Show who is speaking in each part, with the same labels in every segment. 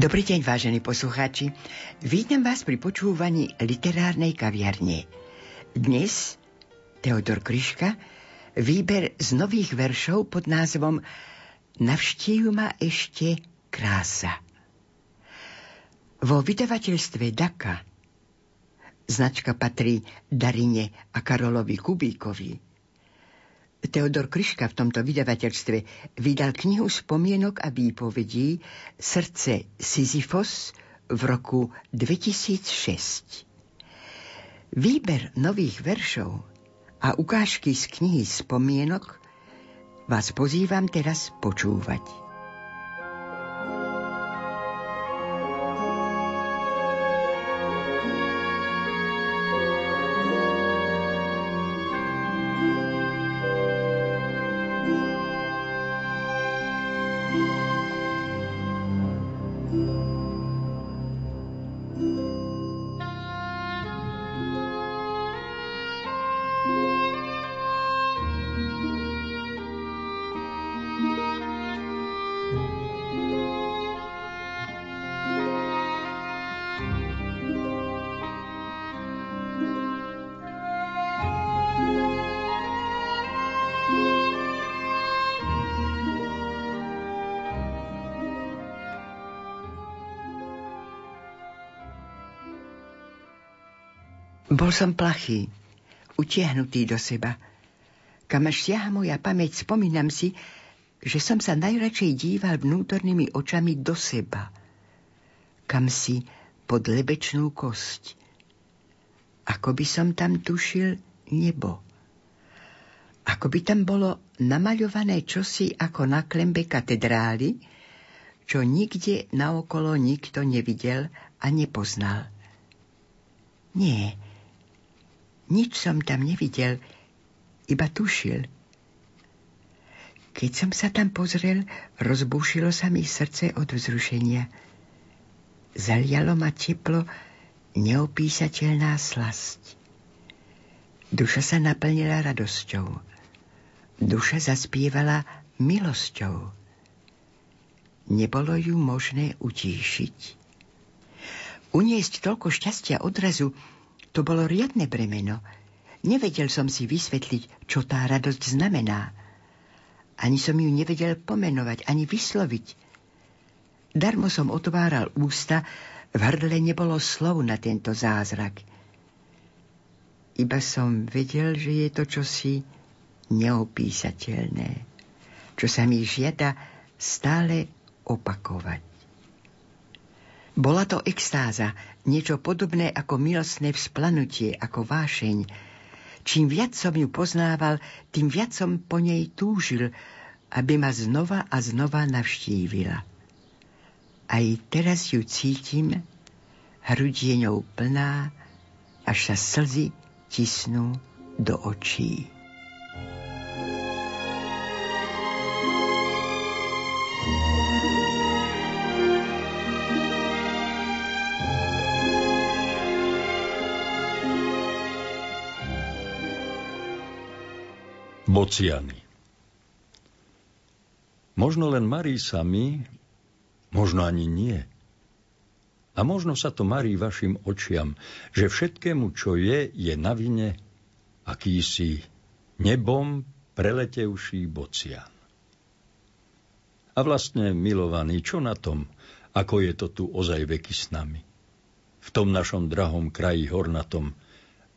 Speaker 1: Dobrý deň, vážení poslucháči. Vítam vás pri počúvaní literárnej kaviarne. Dnes Teodor Kryška, výber z nových veršov pod názvom Navštív ma ešte krása. Vo vydavateľstve Daka značka patrí Darine a Karolovi Kubíkovi – Teodor Kryška v tomto vydavateľstve vydal knihu spomienok a výpovedí Srdce Sisyfos v roku 2006. Výber nových veršov a ukážky z knihy spomienok vás pozývam teraz počúvať. Bol som plachý, utiahnutý do seba. Kam až siaha moja pamäť, spomínam si, že som sa najradšej díval vnútornými očami do seba. Kam si pod lebečnú kosť. Ako by som tam tušil nebo. Ako by tam bolo namaľované čosi ako na klembe katedrály, čo nikde naokolo nikto nevidel a nepoznal. Nie, nič som tam nevidel, iba tušil. Keď som sa tam pozrel, rozbúšilo sa mi srdce od vzrušenia. Zalialo ma teplo, neopísateľná slasť. Duša sa naplnila radosťou. Duša zaspievala milosťou. Nebolo ju možné utíšiť. Uniesť toľko šťastia odrazu, to bolo riadne bremeno. Nevedel som si vysvetliť, čo tá radosť znamená. Ani som ju nevedel pomenovať, ani vysloviť. Darmo som otváral ústa, v hrdle nebolo slov na tento zázrak. Iba som vedel, že je to čosi neopísateľné, čo sa mi žiada stále opakovať. Bola to extáza, niečo podobné ako milostné vzplanutie, ako vášeň. Čím viac som ju poznával, tým viac som po nej túžil, aby ma znova a znova navštívila. Aj teraz ju cítim, hruď je ňou plná, až sa slzy tisnú do očí.
Speaker 2: Bociany Možno len marí sami, možno ani nie. A možno sa to marí vašim očiam, že všetkému, čo je, je na vine akýsi nebom preletevší bocian. A vlastne, milovaný, čo na tom, ako je to tu ozaj veky s nami? V tom našom drahom kraji hornatom,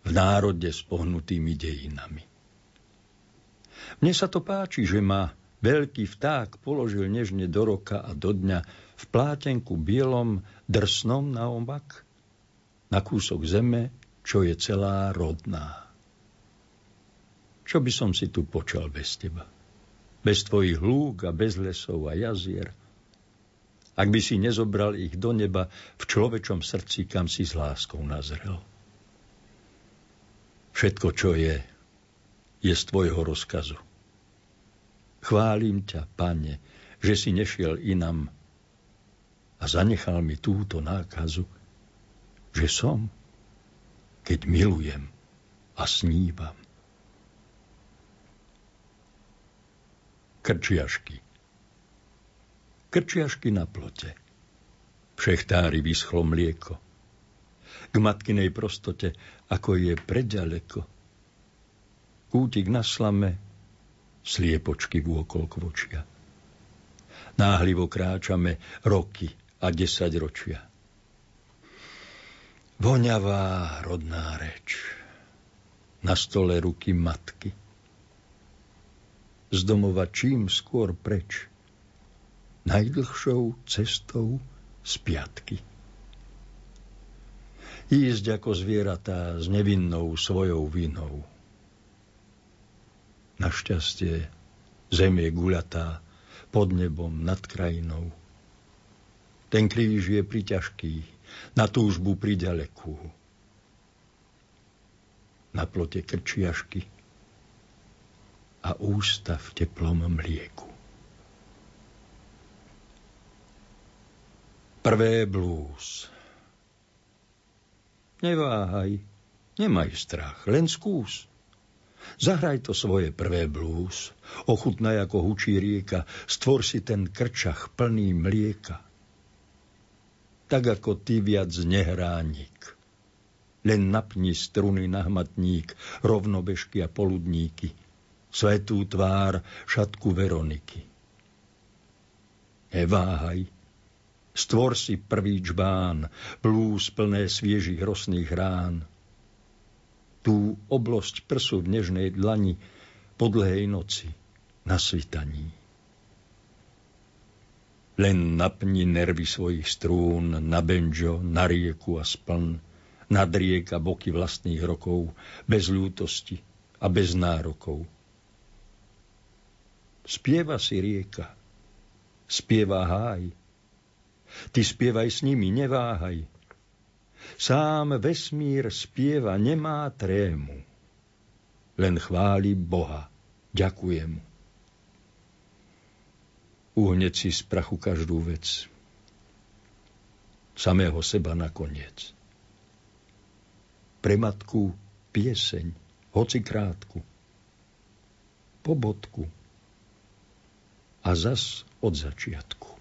Speaker 2: v národe s pohnutými dejinami. Mne sa to páči, že ma veľký vták položil nežne do roka a do dňa v plátenku bielom drsnom na omak, na kúsok zeme, čo je celá rodná. Čo by som si tu počal bez teba? Bez tvojich lúk a bez lesov a jazier? Ak by si nezobral ich do neba v človečom srdci, kam si s láskou nazrel. Všetko, čo je, je z tvojho rozkazu. Chválim ťa, pane, že si nešiel inam a zanechal mi túto nákazu, že som, keď milujem a snívam. Krčiašky. Krčiašky na plote. V šechtári vyschlo mlieko. K matkinej prostote, ako je preďaleko. Kútik na slame, sliepočky vôkol kvočia. Náhlivo kráčame roky a desaťročia. Voňavá rodná reč. Na stole ruky matky z domova čím skôr preč. Najdlhšou cestou z piatky. Ísť ako zvieratá s nevinnou svojou vinou. Našťastie zem je guľatá pod nebom nad krajinou. Ten kríž je priťažký, na túžbu priďalekú. Na plote krčiašky a ústa v teplom mlieku. Prvé blúz. Neváhaj, nemaj strach, len skús. Zahraj to svoje prvé blúz, ochutnaj ako hučí rieka, stvor si ten krčach plný mlieka. Tak ako ty viac nehránik. Len napni struny na hmatník, rovnobežky a poludníky – svetú tvár šatku Veroniky. Neváhaj, stvor si prvý čbán, plús plné sviežých rosných rán. Tú oblosť prsu v nežnej dlani po dlhej noci na svitaní. Len napni nervy svojich strún na benžo, na rieku a spln, nad rieka boky vlastných rokov, bez ľútosti a bez nárokov. Spieva si rieka, spieva háj. Ty spievaj s nimi, neváhaj. Sám vesmír spieva, nemá trému. Len chváli Boha, ďakujem mu. Si z prachu každú vec. Samého seba nakoniec. Pre matku pieseň, hoci krátku. Po bodku, a zas od začiatku.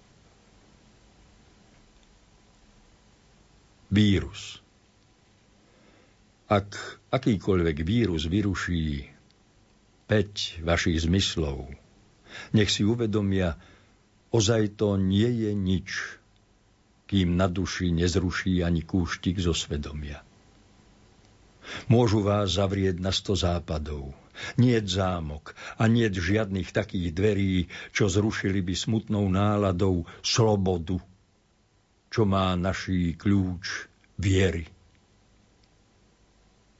Speaker 2: Vírus. Ak akýkoľvek vírus vyruší peť vašich zmyslov, nech si uvedomia, ozaj to nie je nič, kým na duši nezruší ani kúštik zo svedomia. Môžu vás zavrieť na sto západov, nie zámok a nie žiadnych takých dverí, čo zrušili by smutnou náladou slobodu, čo má naší kľúč viery.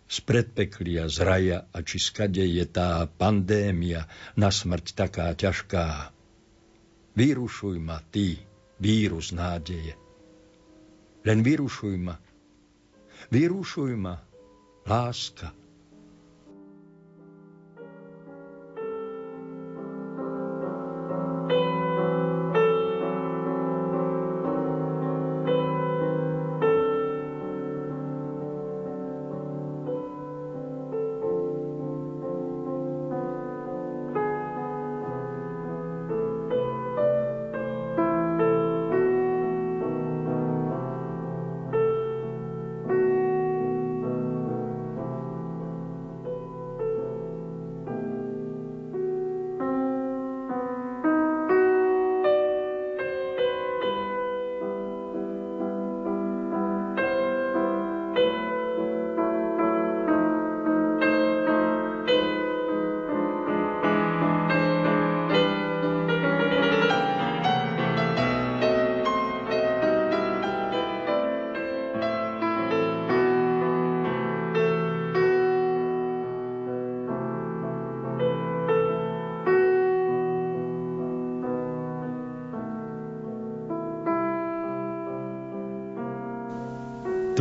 Speaker 2: Z predpeklia, z raja a či skade je tá pandémia na smrť taká ťažká. Vyrušuj ma ty, vírus nádeje. Len vyrušuj ma. Vyrušuj ma, láska.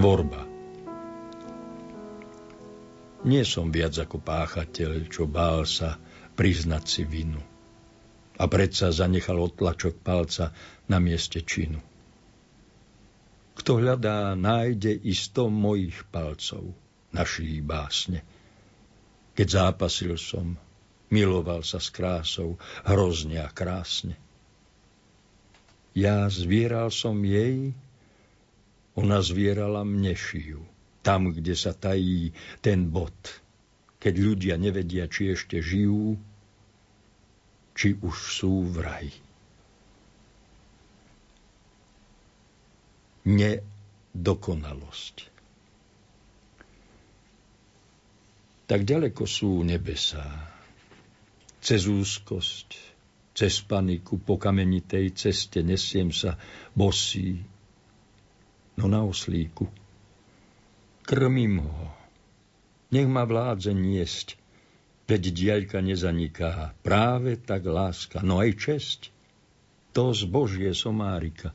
Speaker 2: Tvorba. Nie som viac ako páchateľ, čo bál sa priznať si vinu. A predsa zanechal otlačok palca na mieste činu. Kto hľadá, nájde i sto mojich palcov, našli básne. Keď zápasil som, miloval sa s krásou, hrozne a krásne. Ja zvieral som jej, ona zvierala mne šiju tam, kde sa tají ten bod, keď ľudia nevedia, či ešte žijú, či už sú v raji. Nedokonalosť. Tak ďaleko sú nebesá. Cez úzkosť, cez paniku po kamenitej ceste nesiem sa bosý, no na oslíku – Krmím ho. Nech ma vládze niesť, veď diaľka nezaniká. Práve tak láska, no aj česť. To zbožie somárika.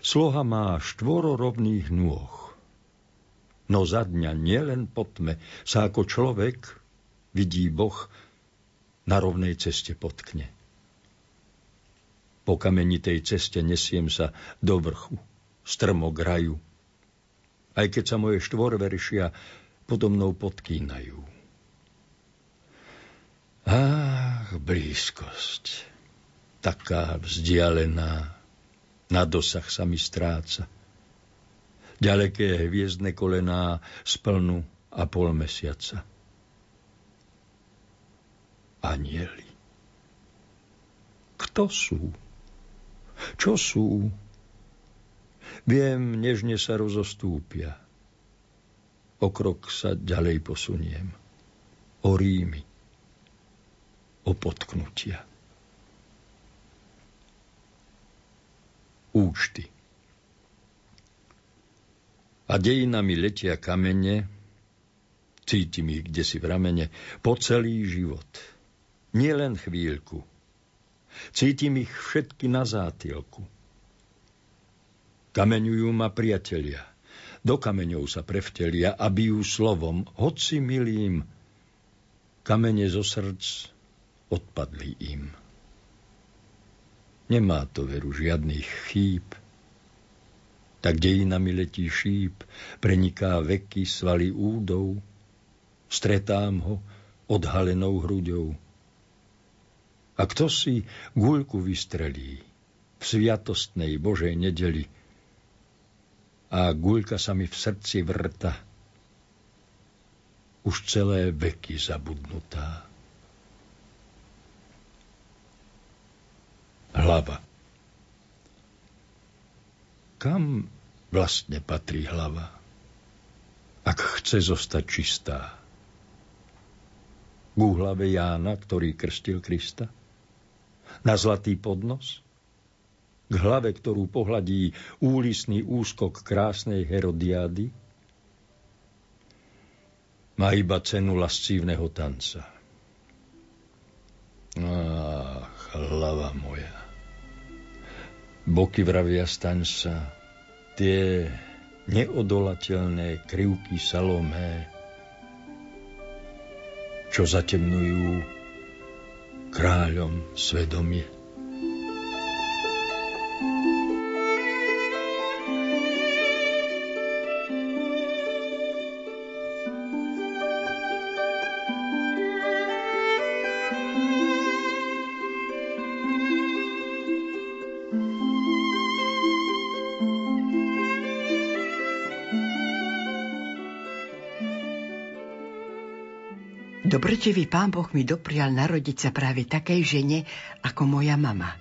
Speaker 2: Sloha má štvororovných nôh. No za dňa nielen po tme sa ako človek, vidí Boh, na rovnej ceste potkne. Po kamenitej ceste nesiem sa do vrchu, strmo graju, aj keď sa moje štvorveršia podo mnou podkýnajú. Ach, blízkosť, taká vzdialená, na dosah sa mi stráca. Ďaleké hviezdne kolená z plnu a pol mesiaca. Anieli. Kto sú? Čo sú? Viem, nežne sa rozostúpia. O krok sa ďalej posuniem. O rímy. O potknutia. Účty. A dejinami letia kamene, cítim ich kde si v ramene, po celý život. Nie len chvíľku. Cítim ich všetky na zátilku Kameňujú ma priatelia. Do kameňov sa prevtelia a bijú slovom, hoci milým. Kamene zo srdc odpadli im. Nemá to veru žiadnych chýb. Tak dejinami letí šíp, preniká veky svaly údov. Stretám ho odhalenou hruďou. A kto si guľku vystrelí v sviatostnej Božej nedeli, a guľka sa mi v srdci vrta. Už celé veky zabudnutá. Hlava. Kam vlastne patrí hlava? Ak chce zostať čistá. K hlave Jána, ktorý krstil Krista? Na zlatý podnos? K hlave, ktorú pohľadí úlisný úskok krásnej Herodiády, má iba cenu lascívneho tanca. Ach, hlava moja. Boky vravia staň sa, tie neodolateľné krivky Salomé, čo zatemnujú kráľom svedomie.
Speaker 1: Dobrčivý pán Boh mi doprial narodiť sa práve takej žene ako moja mama.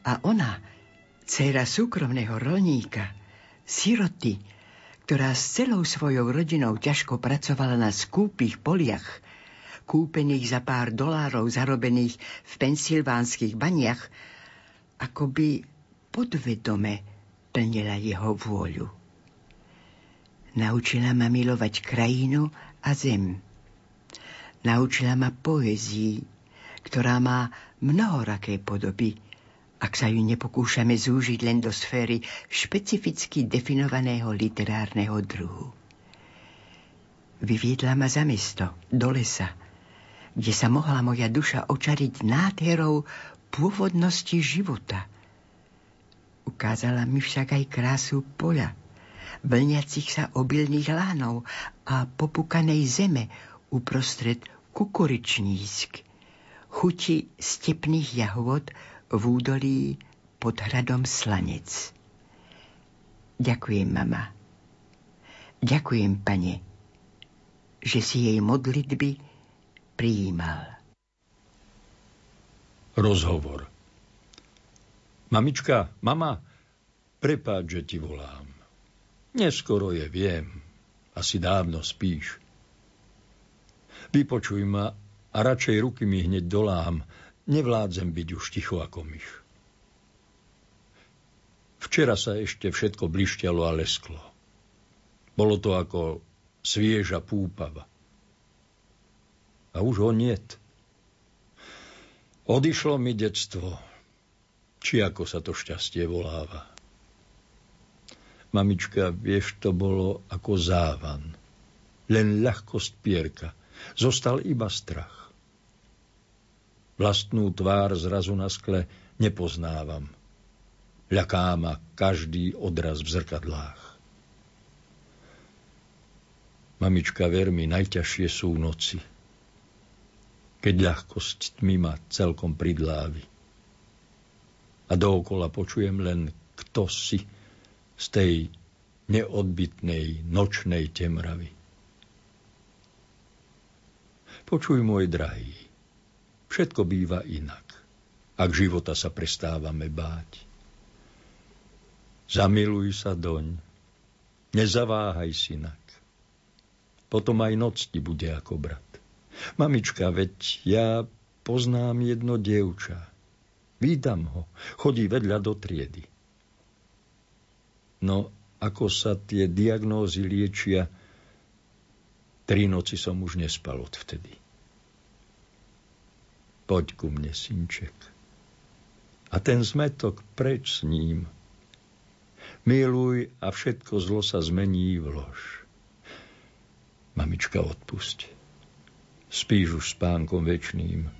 Speaker 1: A ona, dcéra súkromného rolníka, siroty, ktorá s celou svojou rodinou ťažko pracovala na skúpých poliach, kúpených za pár dolárov zarobených v pensylvánskych baniach, akoby podvedome plnila jeho vôľu. Naučila ma milovať krajinu a zem Naučila ma poezii, ktorá má mnohoraké podoby ak sa ju nepokúšame zúžiť len do sféry špecificky definovaného literárneho druhu. Vyviedla ma za mesto, do lesa, kde sa mohla moja duša očariť nádherou pôvodnosti života. Ukázala mi však aj krásu poľa, vlniacich sa obilných lánov a popukanej zeme uprostred kukuričnísk, chuti stepných jahôd v údolí pod hradom Slanec. Ďakujem, mama. Ďakujem, pane, že si jej modlitby prijímal.
Speaker 2: Rozhovor Mamička, mama, prepáč, že ti volám. Neskoro je, viem. Asi dávno spíš. Vypočuj ma a radšej ruky mi hneď dolám. Nevládzem byť už ticho ako myš. Včera sa ešte všetko blišťalo a lesklo. Bolo to ako svieža púpava. A už ho niet. Odišlo mi detstvo, či ako sa to šťastie voláva. Mamička, vieš, to bolo ako závan. Len ľahkosť pierka. Zostal iba strach. Vlastnú tvár zrazu na skle nepoznávam. Ľaká ma každý odraz v zrkadlách. Mamička, ver mi, najťažšie sú noci. Keď ľahkosť tmy ma celkom pridlávi. A dookola počujem len, kto si, z tej neodbitnej nočnej temravy. Počuj, môj drahý, všetko býva inak, ak života sa prestávame báť. Zamiluj sa doň, nezaváhaj synak. Potom aj noc ti bude ako brat. Mamička, veď ja poznám jedno dievča. Vídam ho, chodí vedľa do triedy. No ako sa tie diagnózy liečia, tri noci som už nespal odvtedy. Poď ku mne, synček. A ten zmetok preč s ním. Miluj a všetko zlo sa zmení v lož. Mamička, odpusť. Spíš už spánkom večným.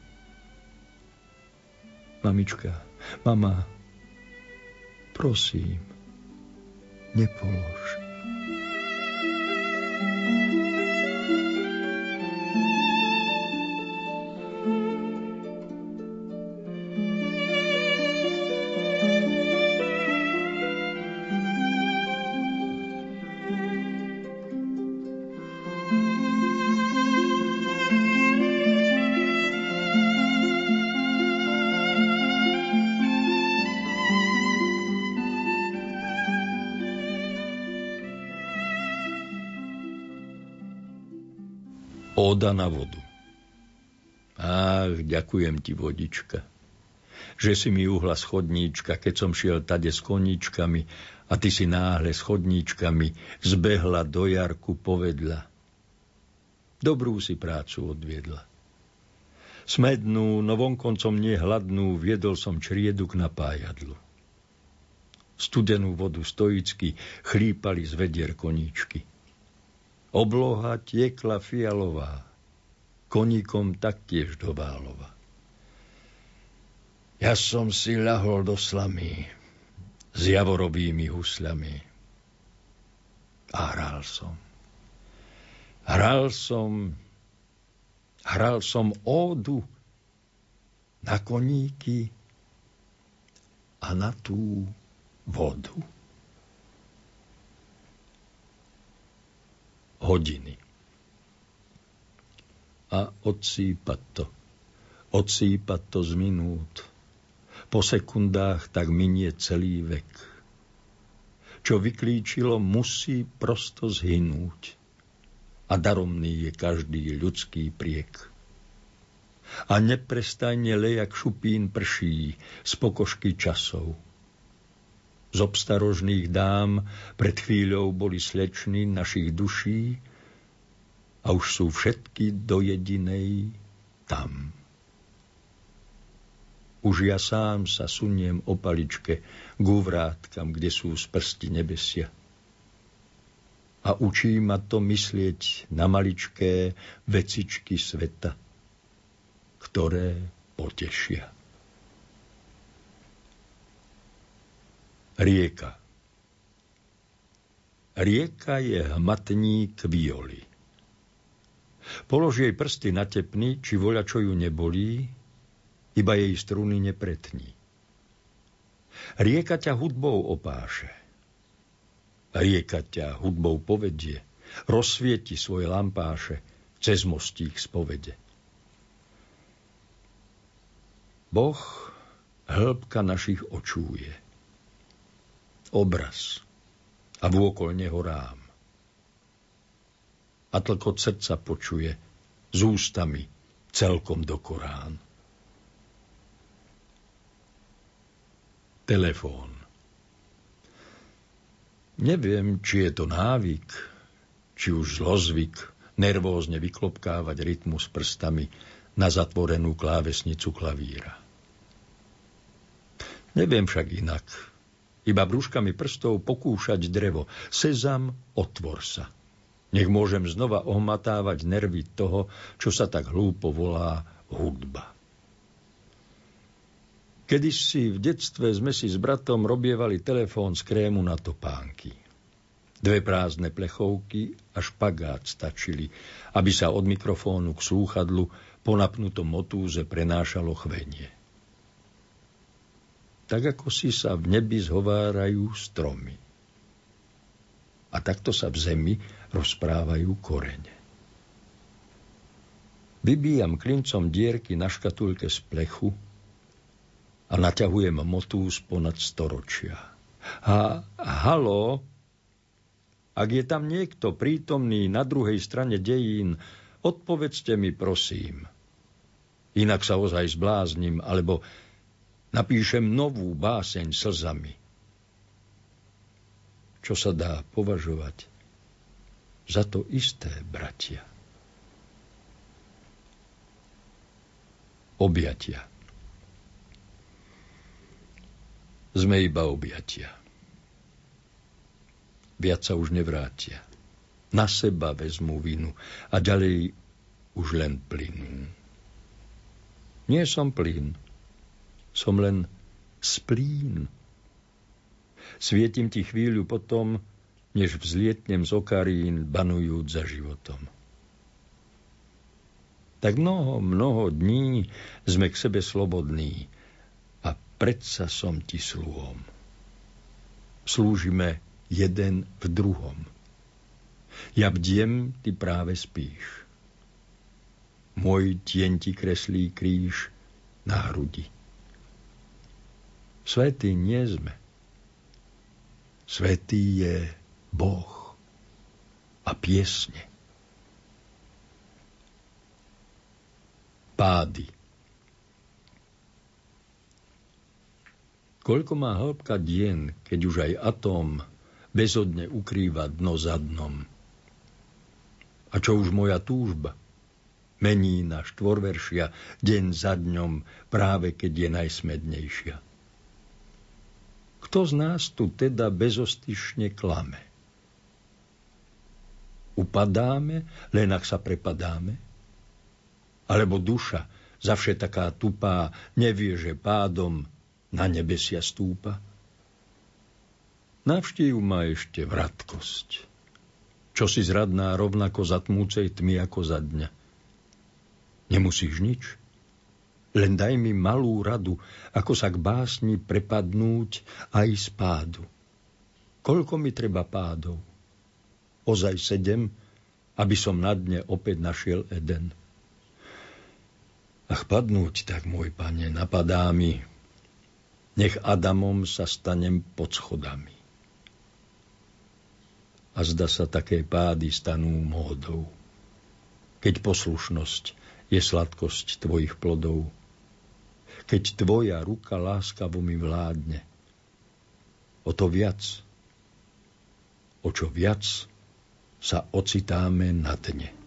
Speaker 2: Mamička, mama, prosím, nepolož. Óda na vodu. Ach, ďakujem ti, vodička, že si mi uhla schodníčka, keď som šiel tade s koníčkami a ty si náhle s chodníčkami zbehla do jarku povedla. Dobrú si prácu odviedla. Smednú, no vonkoncom nehladnú, viedol som čriedu k napájadlu. Studenú vodu stoicky chlípali z vedier koníčky. Obloha tiekla fialová, koníkom taktiež do Válova. Ja som si ľahol do slamy s javorovými husľami a hral som. Hral som, hral som ódu na koníky a na tú vodu. Hodiny. A odsýpať to. Odsýpať to z minút. Po sekundách tak minie celý vek. Čo vyklíčilo, musí prosto zhynúť. A daromný je každý ľudský priek. A neprestajne lejak šupín prší z pokožky časov z obstarožných dám pred chvíľou boli sleční našich duší a už sú všetky do jedinej tam. Už ja sám sa suniem o paličke k vrátkam, kde sú z prsti nebesia. A učí ma to myslieť na maličké vecičky sveta, ktoré potešia. Rieka Rieka je hmatník violy. Polož jej prsty na tepny, či voľa čo ju nebolí, iba jej struny nepretní. Rieka ťa hudbou opáše. Rieka ťa hudbou povedie, rozsvieti svoje lampáše cez mostík spovede. Boh hĺbka našich očúje. Obraz a vôkol neho rám. A tlkot srdca počuje z ústami celkom do Korán. Telefón. Neviem, či je to návyk, či už zlozvyk, nervózne vyklopkávať rytmus prstami na zatvorenú klávesnicu klavíra. Neviem však inak, iba brúškami prstov pokúšať drevo. Sezam, otvor sa. Nech môžem znova ohmatávať nervy toho, čo sa tak hlúpo volá hudba. Kedy si v detstve sme si s bratom robievali telefón z krému na topánky. Dve prázdne plechovky a špagát stačili, aby sa od mikrofónu k slúchadlu po napnutom motúze prenášalo chvenie tak ako si sa v nebi zhovárajú stromy. A takto sa v zemi rozprávajú korene. Vybíjam klincom dierky na škatulke z plechu a naťahujem motúz ponad storočia. A halo, ak je tam niekto prítomný na druhej strane dejín, odpovedzte mi prosím. Inak sa ozaj zbláznim, alebo napíšem novú báseň slzami. Čo sa dá považovať za to isté, bratia. Objatia. Sme iba objatia. Viac sa už nevrátia. Na seba vezmu vinu a ďalej už len plynú. Nie som plyn, som len splín. Svietim ti chvíľu potom, než vzlietnem z okarín, banujúc za životom. Tak mnoho, mnoho dní sme k sebe slobodní a predsa som ti slúhom. Slúžime jeden v druhom. Ja bdiem, ty práve spíš. Môj tieň ti kreslí kríž na hrudi. Svetý nie sme. Svetý je Boh a piesne. Pády. Koľko má hĺbka dien, keď už aj atóm bezodne ukrýva dno za dnom. A čo už moja túžba mení na štvorveršia deň za dňom, práve keď je najsmednejšia. Kto z nás tu teda bezostyšne klame? Upadáme, len ak sa prepadáme? Alebo duša, zavše taká tupá, nevie, že pádom na nebesia stúpa? Navštív ma ešte vratkosť. Čo si zradná rovnako za tmúcej tmy ako za dňa. Nemusíš nič? Len daj mi malú radu, ako sa k básni prepadnúť aj z pádu. Koľko mi treba pádov? Ozaj sedem, aby som na dne opäť našiel Eden. Ach, padnúť tak, môj pane, napadá mi. Nech Adamom sa stanem pod schodami. A zda sa také pády stanú módou. Keď poslušnosť je sladkosť tvojich plodov, keď tvoja ruka láskavo mi vládne. O to viac, o čo viac sa ocitáme na dne.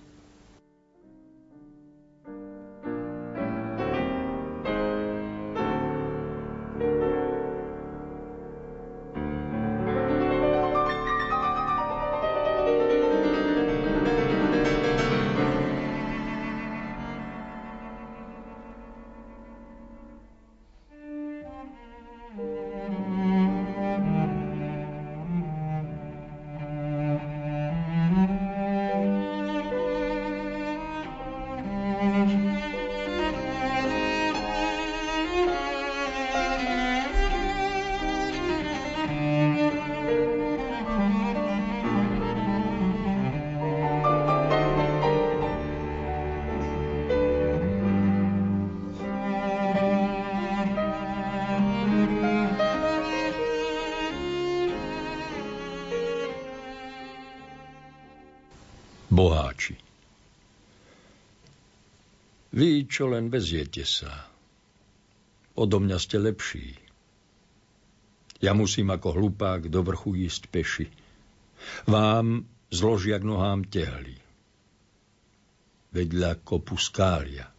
Speaker 2: Boháči. Vy, čo len veziete sa, odo mňa ste lepší. Ja musím ako hlupák do vrchu ísť peši. Vám zložia k nohám tehly. Vedľa kopu skália.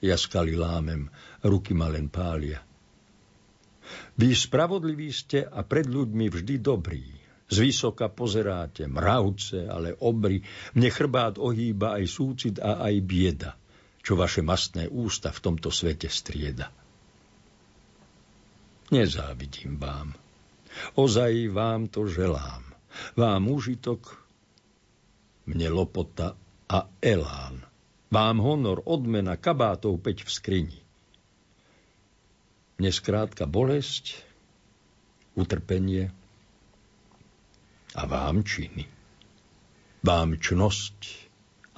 Speaker 2: Ja skaly lámem, ruky ma len pália. Vy spravodliví ste a pred ľuďmi vždy dobrí. Z vysoka pozeráte, mravce, ale obry, mne chrbát ohýba aj súcit a aj bieda, čo vaše mastné ústa v tomto svete strieda. Nezávidím vám. Ozaj vám to želám. Vám užitok, mne lopota a elán. Vám honor, odmena, kabátov peť v skrini. Mne skrátka bolesť, utrpenie, a vám činy. Vám čnosť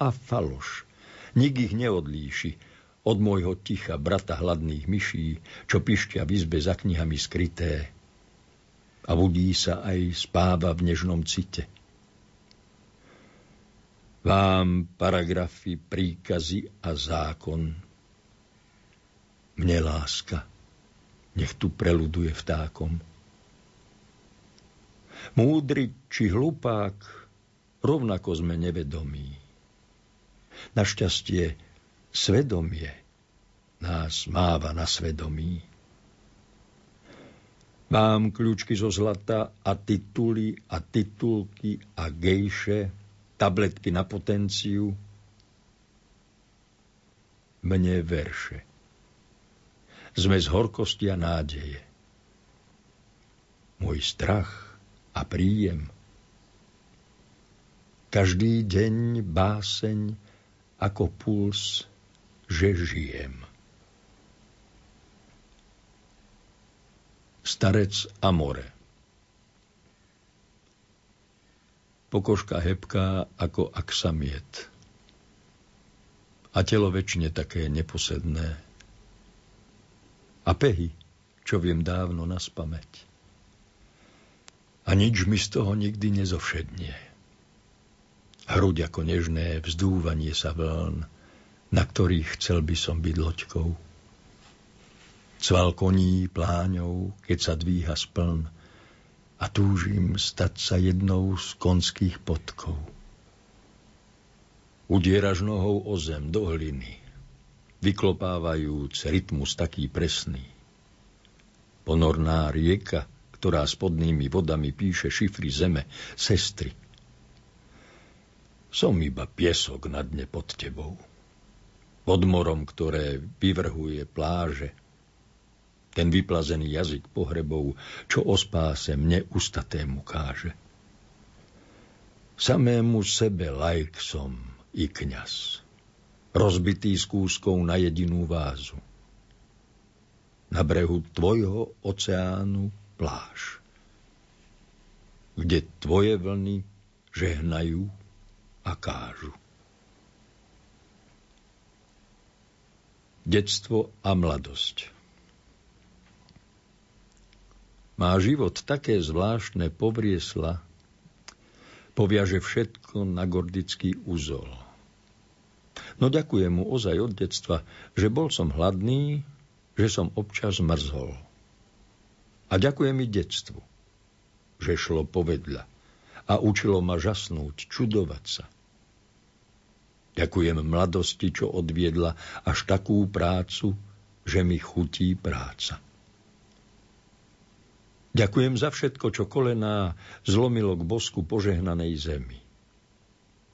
Speaker 2: a faloš. Nik ich neodlíši od môjho ticha brata hladných myší, čo pišťa v izbe za knihami skryté a budí sa aj spáva v nežnom cite. Vám paragrafy, príkazy a zákon. Mne láska, nech tu preluduje vtákom. Múdry či hlupák, rovnako sme nevedomí. Našťastie svedomie nás máva na svedomí. Mám kľúčky zo zlata a tituly a titulky a gejše, tabletky na potenciu. Mne verše. Sme z horkosti a nádeje. Môj strach a príjem. Každý deň báseň ako puls, že žijem. Starec a more Pokožka hebká ako aksamiet. A telo väčšine také neposedné. A pehy, čo viem dávno na spameť a nič mi z toho nikdy nezovšednie. Hruď ako nežné vzdúvanie sa vln, na ktorých chcel by som byť loďkou. Cval koní pláňou, keď sa dvíha spln a túžim stať sa jednou z konských podkov. Udieraš nohou o zem do hliny, vyklopávajúc rytmus taký presný. Ponorná rieka – ktorá spodnými vodami píše šifry zeme, sestry. Som iba piesok na dne pod tebou. Pod morom, ktoré vyvrhuje pláže. Ten vyplazený jazyk pohrebov, čo o spáse mne ustatému káže. Samému sebe lajk som i kňaz, rozbitý s kúskou na jedinú vázu. Na brehu tvojho oceánu pláž, kde tvoje vlny žehnajú a kážu. Detstvo a mladosť Má život také zvláštne povriesla, poviaže všetko na gordický úzol. No ďakujem mu ozaj od detstva, že bol som hladný, že som občas mrzol. A ďakujem mi detstvu, že šlo povedľa a učilo ma žasnúť, čudovať sa. Ďakujem mladosti, čo odviedla až takú prácu, že mi chutí práca. Ďakujem za všetko, čo kolená zlomilo k bosku požehnanej zemi.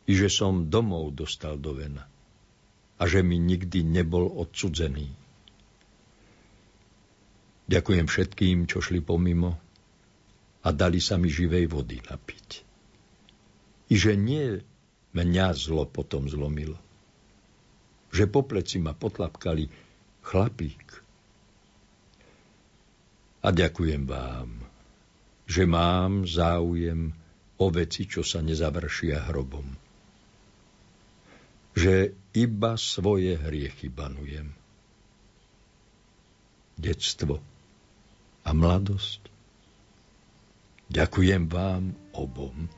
Speaker 2: I že som domov dostal do vena. A že mi nikdy nebol odsudzený. Ďakujem všetkým, čo šli pomimo a dali sa mi živej vody napiť. I že nie mňa zlo potom zlomilo. Že po pleci ma potlapkali chlapík. A ďakujem vám, že mám záujem o veci, čo sa nezavršia hrobom. Že iba svoje hriechy banujem. Detstvo a mladosť. Ďakujem vám obom.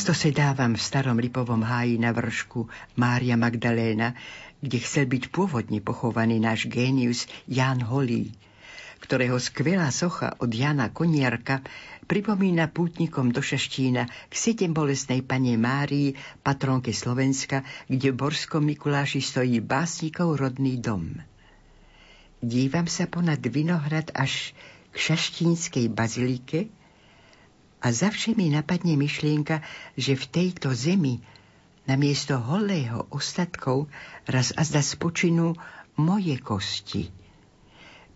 Speaker 1: Často sedávam v starom lipovom háji na vršku Mária Magdaléna, kde chcel byť pôvodne pochovaný náš génius Jan Holý, ktorého skvelá socha od Jana Koniarka pripomína pútnikom do Šaštína k sedem bolesnej pane Márii, patronke Slovenska, kde v Borskom Mikuláši stojí básnikov rodný dom. Dívam sa ponad Vinohrad až k Šaštínskej bazilike, a zavše mi napadne myšlienka, že v tejto zemi namiesto holého ostatkov raz a zda spočinú moje kosti.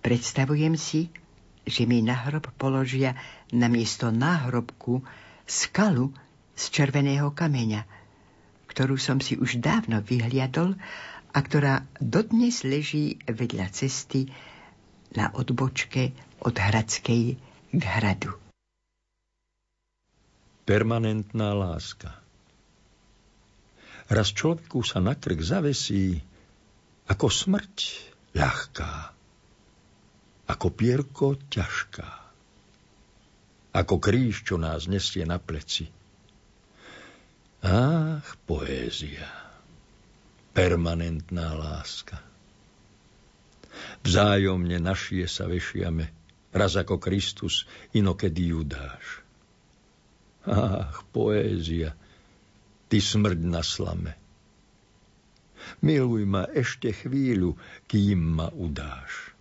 Speaker 1: Predstavujem si, že mi na hrob položia namiesto náhrobku skalu z červeného kameňa, ktorú som si už dávno vyhliadol a ktorá dodnes leží vedľa cesty na odbočke od Hradskej k hradu
Speaker 2: permanentná láska. Raz človeku sa na krk zavesí ako smrť ľahká, ako pierko ťažká, ako kríž, čo nás nesie na pleci. Ach, poézia, permanentná láska. Vzájomne našie sa vešiame, raz ako Kristus, inokedy Judáš. Ach, poézia, ty smrť na slame. Miluj ma ešte chvíľu, kým ma udáš.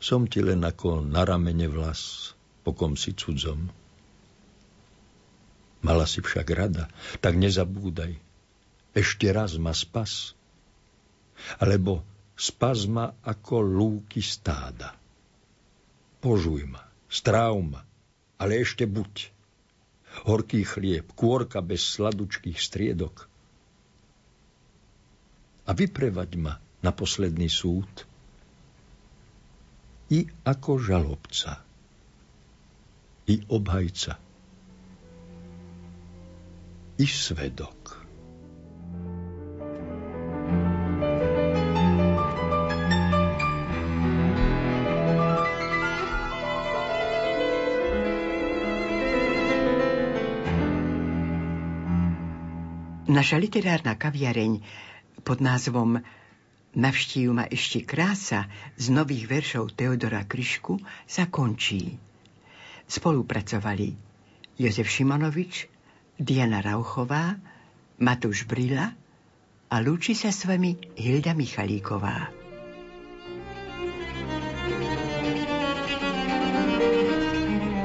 Speaker 2: Som ti len ako na ramene vlas, pokom si cudzom. Mala si však rada, tak nezabúdaj. Ešte raz ma spas. Alebo spas ma ako lúky stáda. Požuj ma, stráv ma, ale ešte buď. Horký chlieb, kôrka bez sladučkých striedok. A vyprevaď ma na posledný súd. I ako žalobca. I obhajca. I svedok.
Speaker 1: Naša literárna kaviareň pod názvom Navštív ma ešte krása z nových veršov Teodora Kryšku sa končí. Spolupracovali Jozef Šimonovič, Diana Rauchová, Matúš Brila a lúči sa s vami Hilda Michalíková.